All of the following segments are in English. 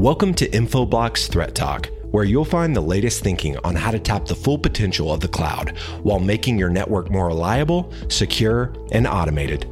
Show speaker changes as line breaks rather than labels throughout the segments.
Welcome to Infoblox Threat Talk, where you'll find the latest thinking on how to tap the full potential of the cloud while making your network more reliable, secure, and automated.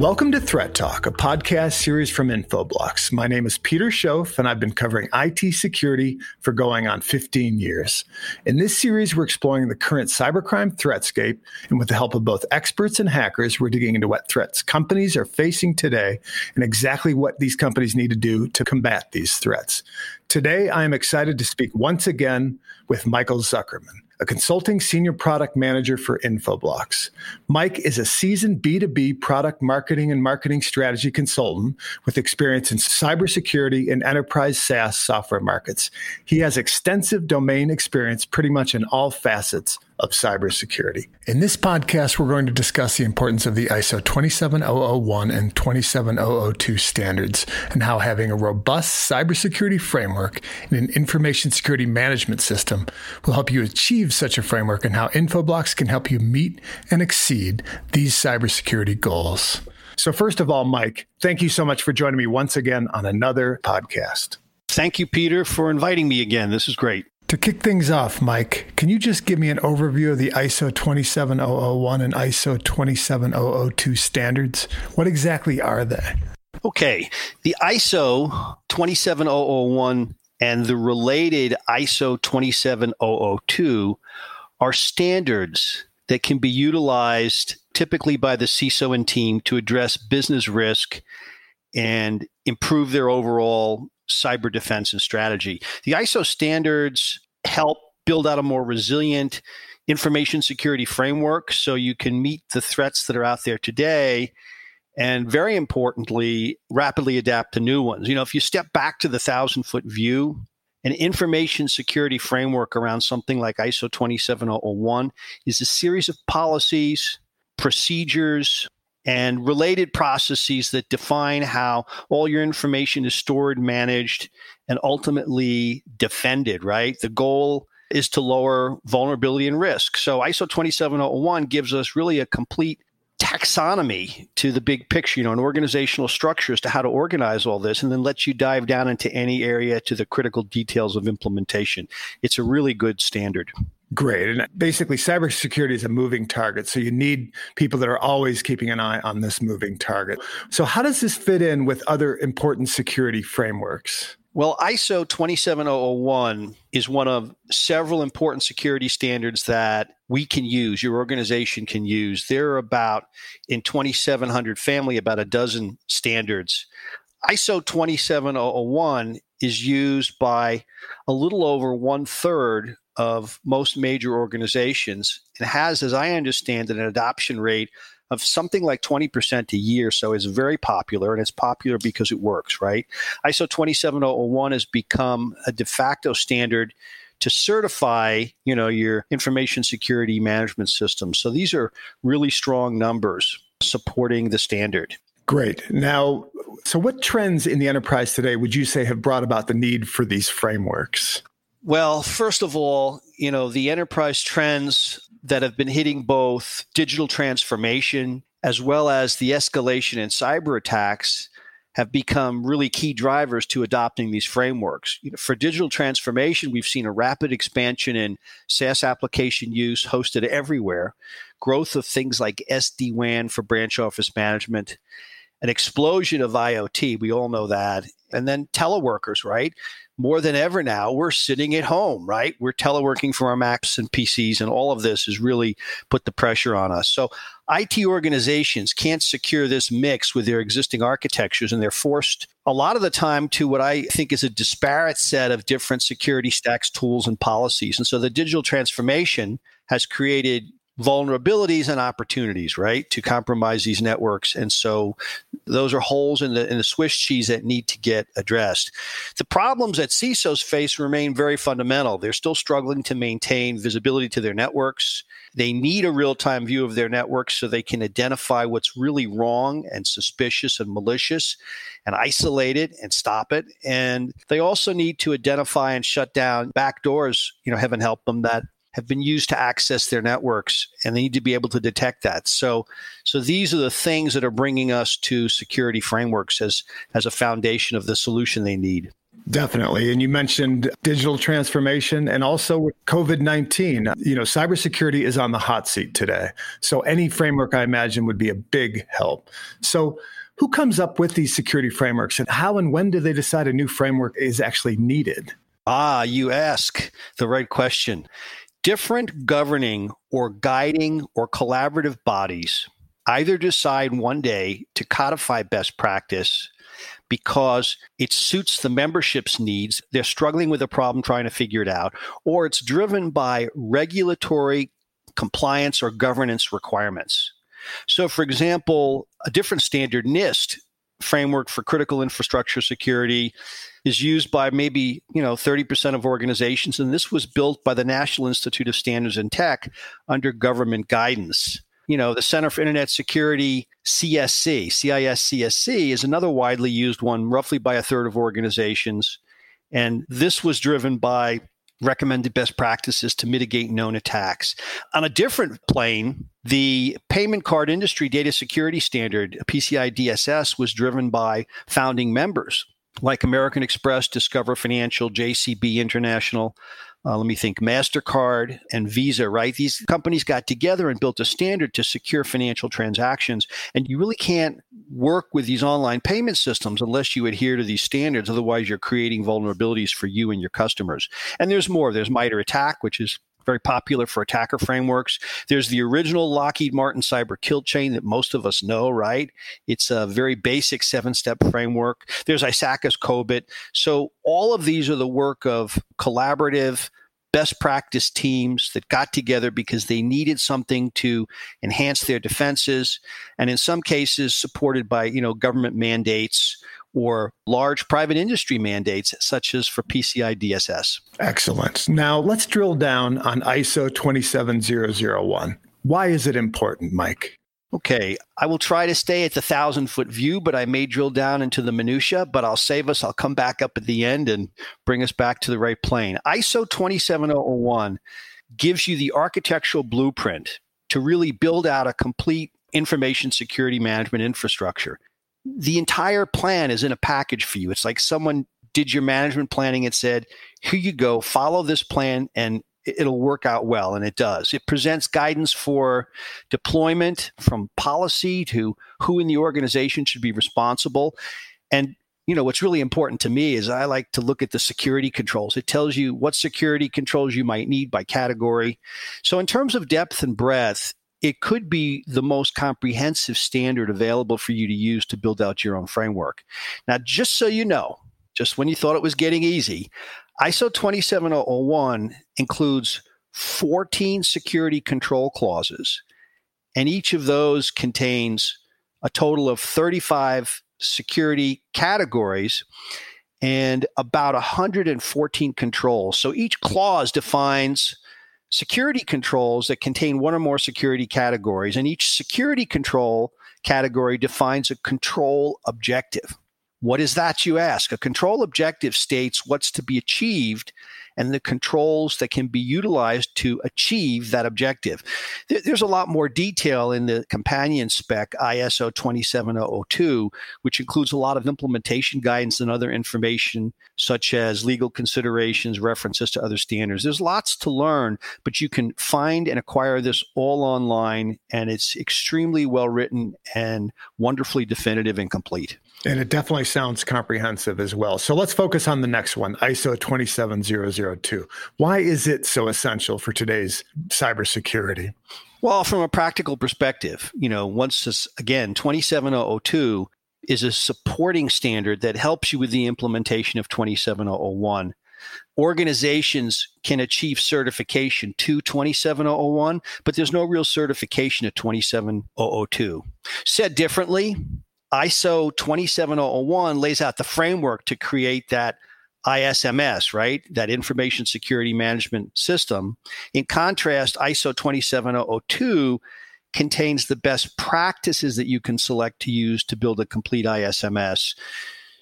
Welcome to Threat Talk, a podcast series from Infoblox. My name is Peter Schoaf, and I've been covering IT security for going on 15 years. In this series, we're exploring the current cybercrime threatscape, and with the help of both experts and hackers, we're digging into what threats companies are facing today and exactly what these companies need to do to combat these threats. Today, I am excited to speak once again with Michael Zuckerman a consulting senior product manager for Infoblox. Mike is a seasoned B2B product marketing and marketing strategy consultant with experience in cybersecurity and enterprise SaaS software markets. He has extensive domain experience pretty much in all facets of cybersecurity. In this podcast, we're going to discuss the importance of the ISO 27001 and 27002 standards and how having a robust cybersecurity framework and an information security management system will help you achieve such a framework and how Infoblox can help you meet and exceed these cybersecurity goals. So, first of all, Mike, thank you so much for joining me once again on another podcast.
Thank you, Peter, for inviting me again. This is great.
To kick things off, Mike, can you just give me an overview of the ISO 27001 and ISO 27002 standards? What exactly are they?
Okay. The ISO 27001 and the related ISO 27002 are standards that can be utilized typically by the CISO and team to address business risk and improve their overall cyber defense and strategy. The ISO standards help build out a more resilient information security framework so you can meet the threats that are out there today and very importantly rapidly adapt to new ones you know if you step back to the thousand foot view an information security framework around something like iso 27001 is a series of policies procedures and related processes that define how all your information is stored, managed, and ultimately defended, right? The goal is to lower vulnerability and risk. So ISO 27001 gives us really a complete taxonomy to the big picture, you know, an organizational structure as to how to organize all this, and then lets you dive down into any area to the critical details of implementation. It's a really good standard.
Great. And basically, cybersecurity is a moving target. So you need people that are always keeping an eye on this moving target. So, how does this fit in with other important security frameworks?
Well, ISO 27001 is one of several important security standards that we can use, your organization can use. There are about, in 2700 family, about a dozen standards. ISO 27001 is used by a little over one third of most major organizations and has, as I understand it, an adoption rate of something like 20% a year. So it's very popular and it's popular because it works, right? ISO 27001 has become a de facto standard to certify, you know, your information security management system. So these are really strong numbers supporting the standard.
Great. Now, so what trends in the enterprise today would you say have brought about the need for these frameworks?
Well, first of all, you know, the enterprise trends that have been hitting both digital transformation as well as the escalation in cyber attacks have become really key drivers to adopting these frameworks. You know, for digital transformation, we've seen a rapid expansion in SaaS application use hosted everywhere, growth of things like SD WAN for branch office management, an explosion of IoT. We all know that. And then teleworkers, right? More than ever now, we're sitting at home, right? We're teleworking from our Macs and PCs, and all of this has really put the pressure on us. So, IT organizations can't secure this mix with their existing architectures, and they're forced a lot of the time to what I think is a disparate set of different security stacks, tools, and policies. And so, the digital transformation has created vulnerabilities and opportunities, right, to compromise these networks. And so those are holes in the in the Swiss cheese that need to get addressed. The problems that CISOs face remain very fundamental. They're still struggling to maintain visibility to their networks. They need a real-time view of their networks so they can identify what's really wrong and suspicious and malicious and isolate it and stop it. And they also need to identify and shut down backdoors, you know, heaven help them that have been used to access their networks and they need to be able to detect that. So so these are the things that are bringing us to security frameworks as as a foundation of the solution they need.
Definitely. And you mentioned digital transformation and also COVID 19. You know, cybersecurity is on the hot seat today. So any framework I imagine would be a big help. So, who comes up with these security frameworks and how and when do they decide a new framework is actually needed?
Ah, you ask the right question. Different governing or guiding or collaborative bodies either decide one day to codify best practice because it suits the membership's needs. They're struggling with a problem trying to figure it out, or it's driven by regulatory compliance or governance requirements. So, for example, a different standard, NIST framework for critical infrastructure security, is used by maybe you know 30% of organizations and this was built by the national institute of standards and tech under government guidance you know, the Center for Internet Security, CSC, CIS CSC, is another widely used one, roughly by a third of organizations. And this was driven by recommended best practices to mitigate known attacks. On a different plane, the payment card industry data security standard, PCI DSS, was driven by founding members like American Express, Discover Financial, JCB International, uh, let me think, MasterCard and Visa, right? These companies got together and built a standard to secure financial transactions. And you really can't work with these online payment systems unless you adhere to these standards. Otherwise, you're creating vulnerabilities for you and your customers. And there's more. There's MITRE ATT&CK, which is very popular for attacker frameworks. There's the original Lockheed Martin cyber kill chain that most of us know, right? It's a very basic seven step framework. There's ISACA's COBIT. So all of these are the work of collaborative, best practice teams that got together because they needed something to enhance their defenses and in some cases supported by you know government mandates or large private industry mandates, such as for PCI DSS.
Excellent. Now let's drill down on ISO 27001. Why is it important, Mike?
Okay, I will try to stay at the thousand foot view, but I may drill down into the minutia. But I'll save us. I'll come back up at the end and bring us back to the right plane. ISO 27001 gives you the architectural blueprint to really build out a complete information security management infrastructure the entire plan is in a package for you. It's like someone did your management planning and said, here you go, follow this plan and it'll work out well. And it does. It presents guidance for deployment from policy to who in the organization should be responsible. And you know what's really important to me is I like to look at the security controls. It tells you what security controls you might need by category. So in terms of depth and breadth, it could be the most comprehensive standard available for you to use to build out your own framework. Now, just so you know, just when you thought it was getting easy, ISO 27001 includes 14 security control clauses, and each of those contains a total of 35 security categories and about 114 controls. So each clause defines security controls that contain one or more security categories, and each security control category defines a control objective. What is that, you ask? A control objective states what's to be achieved and the controls that can be utilized to achieve that objective. There's a lot more detail in the companion spec ISO 27002, which includes a lot of implementation guidance and other information, such as legal considerations, references to other standards. There's lots to learn, but you can find and acquire this all online, and it's extremely well written and wonderfully definitive and complete.
And it definitely sounds comprehensive as well. So let's focus on the next one, ISO 27002. Why is it so essential for today's cybersecurity?
Well, from a practical perspective, you know, once this, again, 27002 is a supporting standard that helps you with the implementation of 27001. Organizations can achieve certification to 27001, but there's no real certification at 27002. Said differently, ISO 27001 lays out the framework to create that ISMS, right? That information security management system. In contrast, ISO 27002 contains the best practices that you can select to use to build a complete ISMS.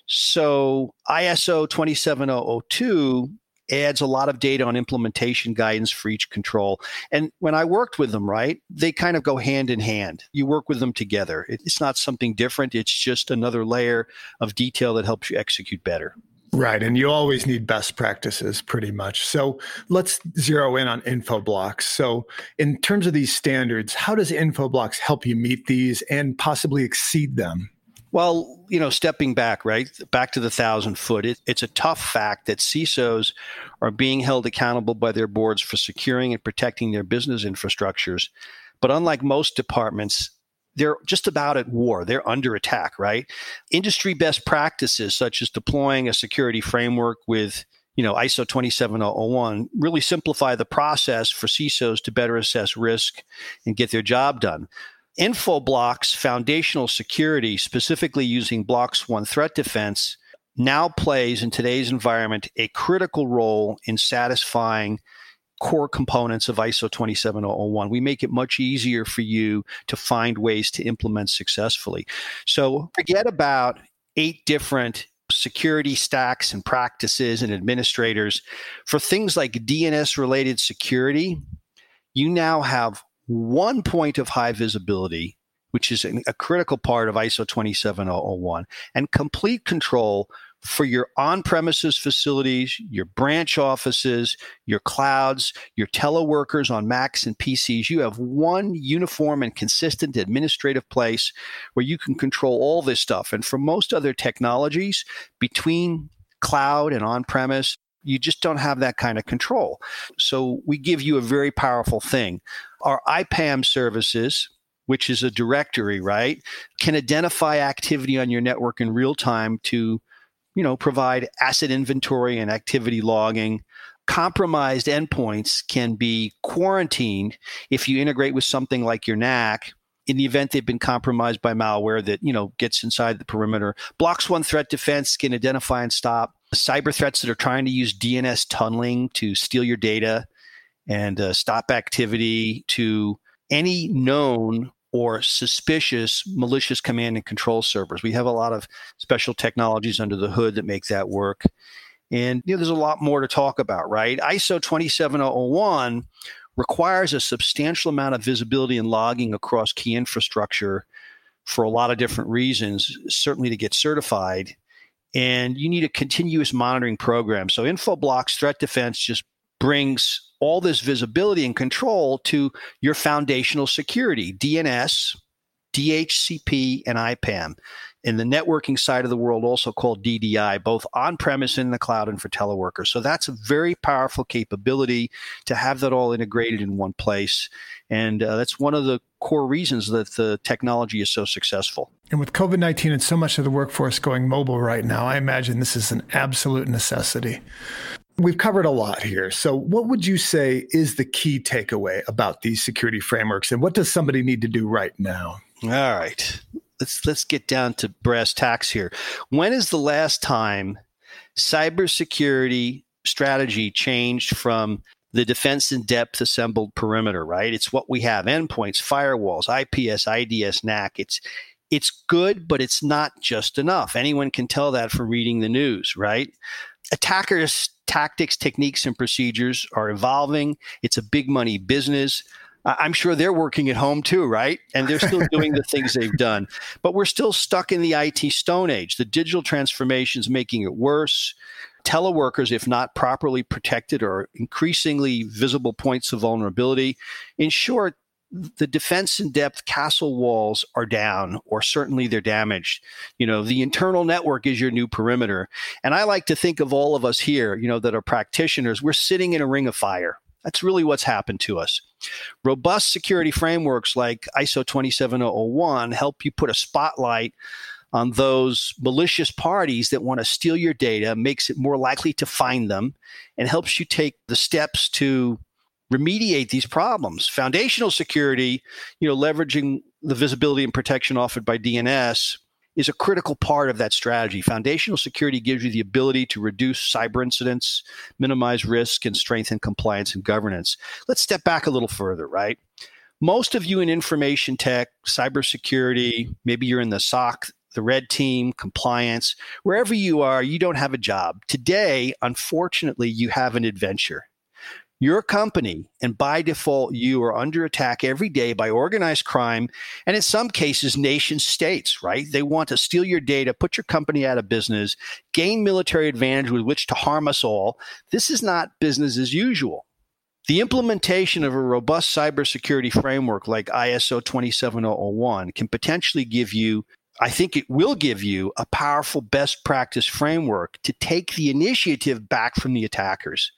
So ISO 27002 adds a lot of data on implementation guidance for each control. And when I worked with them, right, they kind of go hand in hand. You work with them together. It's not something different, it's just another layer of detail that helps you execute better.
Right. And you always need best practices pretty much. So let's zero in on Infoblox. So, in terms of these standards, how does Infoblox help you meet these and possibly exceed them?
Well, you know, stepping back, right? Back to the thousand foot, it, it's a tough fact that CISOs are being held accountable by their boards for securing and protecting their business infrastructures. But unlike most departments, they're just about at war. They're under attack, right? Industry best practices, such as deploying a security framework with you know, ISO 27001 really simplify the process for CISOs to better assess risk and get their job done. Infoblox foundational security, specifically using BloxOne threat defense, now plays in today's environment a critical role in satisfying core components of ISO 27001. We make it much easier for you to find ways to implement successfully. So forget about eight different security stacks and practices and administrators. For things like DNS related security, you now have one point of high visibility, which is a critical part of ISO 27001, and complete control for your on premises facilities, your branch offices, your clouds, your teleworkers on Macs and PCs. You have one uniform and consistent administrative place where you can control all this stuff. And for most other technologies, between cloud and on premise, you just don't have that kind of control. So we give you a very powerful thing. Our IPAM services, which is a directory, right, can identify activity on your network in real time to you know, provide asset inventory and activity logging. Compromised endpoints can be quarantined if you integrate with something like your NAC in the event they've been compromised by malware that you know gets inside the perimeter. BloxOne threat defense can identify and stop cyber threats that are trying to use DNS tunneling to steal your data and uh, stop activity to any known or suspicious malicious command and control servers. We have a lot of special technologies under the hood that make that work. And you know, there's a lot more to talk about, right? ISO 27001 requires a substantial amount of visibility and logging across key infrastructure for a lot of different reasons, certainly to get certified. And you need a continuous monitoring program. So Infoblox Threat Defense just brings all this visibility and control to your foundational security DNS, DHCP, and IPAM. In the networking side of the world, also called DDI, both on premise in the cloud and for teleworkers. So that's a very powerful capability to have that all integrated in one place. And uh, that's one of the core reasons that the technology is so successful.
And with COVID 19 and so much of the workforce going mobile right now, I imagine this is an absolute necessity. We've covered a lot here. So, what would you say is the key takeaway about these security frameworks, and what does somebody need to do right now?
All right, let's let's get down to brass tacks here. When is the last time cybersecurity strategy changed from the defense in depth assembled perimeter? Right, it's what we have: endpoints, firewalls, IPS, IDS, NAC. It's it's good, but it's not just enough. Anyone can tell that from reading the news, right? Attackers tactics, techniques, and procedures are evolving. It's a big money business. I'm sure they're working at home too, right? And they're still doing the things they've done. But we're still stuck in the IT stone age. The digital transformation is making it worse. Teleworkers, if not properly protected, are increasingly visible points of vulnerability. In short, the defense in depth castle walls are down or certainly they're damaged. You know the internal network is your new perimeter. And i like to think of all of us here you know that are practitioners we're sitting in a ring of fire. That's really what's happened to us. Robust security frameworks like iso 27001 help you put a spotlight on those malicious parties that want to steal your data makes it more likely to find them and helps you take the steps to remediate these problems. Foundational security, you know, leveraging the visibility and protection offered by DNS is a critical part of that strategy. Foundational security gives you the ability to reduce cyber incidents, minimize risk, and strengthen compliance and governance. Let's step back a little further, right? Most of you in information tech, cybersecurity, maybe you're in the SOC the red team, compliance, wherever you are, you don't have a job. Today, unfortunately, you have an adventure. Your company, and by default, you are under attack every day by organized crime, and in some cases, nation states, right? They want to steal your data, put your company out of business, gain military advantage with which to harm us all. This is not business as usual. The implementation of a robust cybersecurity framework like ISO 27001 can potentially give you I think it will give you a powerful best practice framework to take the initiative back from the attackers.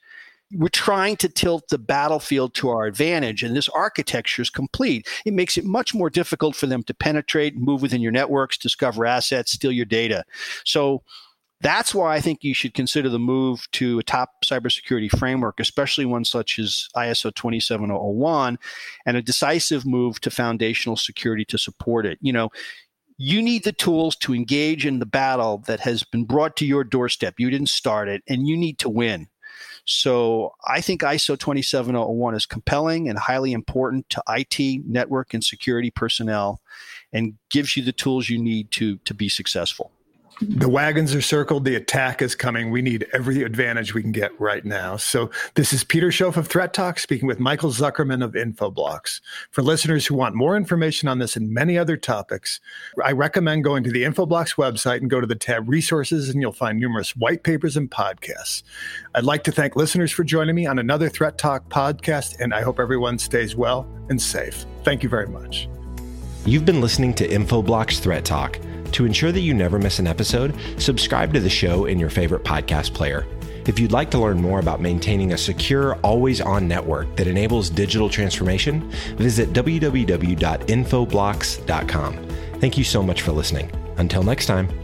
We're trying to tilt the battlefield to our advantage, and this architecture is complete. It makes it much more difficult for them to penetrate, move within your networks, discover assets, steal your data. So, that's why I think you should consider the move to a top cybersecurity framework, especially one such as ISO 27001, and a decisive move to foundational security to support it. You know, you need the tools to engage in the battle that has been brought to your doorstep. You didn't start it, and you need to win. So I think ISO 27001 is compelling and highly important to IT, network, and security personnel and gives you the tools you need to, to be successful.
The wagons are circled. The attack is coming. We need every advantage we can get right now. So, this is Peter Schoaf of Threat Talk speaking with Michael Zuckerman of Infoblox. For listeners who want more information on this and many other topics, I recommend going to the Infoblox website and go to the tab Resources, and you'll find numerous white papers and podcasts. I'd like to thank listeners for joining me on another Threat Talk podcast, and I hope everyone stays well and safe. Thank you very much.
You've been listening to Infoblox Threat Talk. To ensure that you never miss an episode, subscribe to the show in your favorite podcast player. If you'd like to learn more about maintaining a secure, always on network that enables digital transformation, visit www.infoblox.com. Thank you so much for listening. Until next time.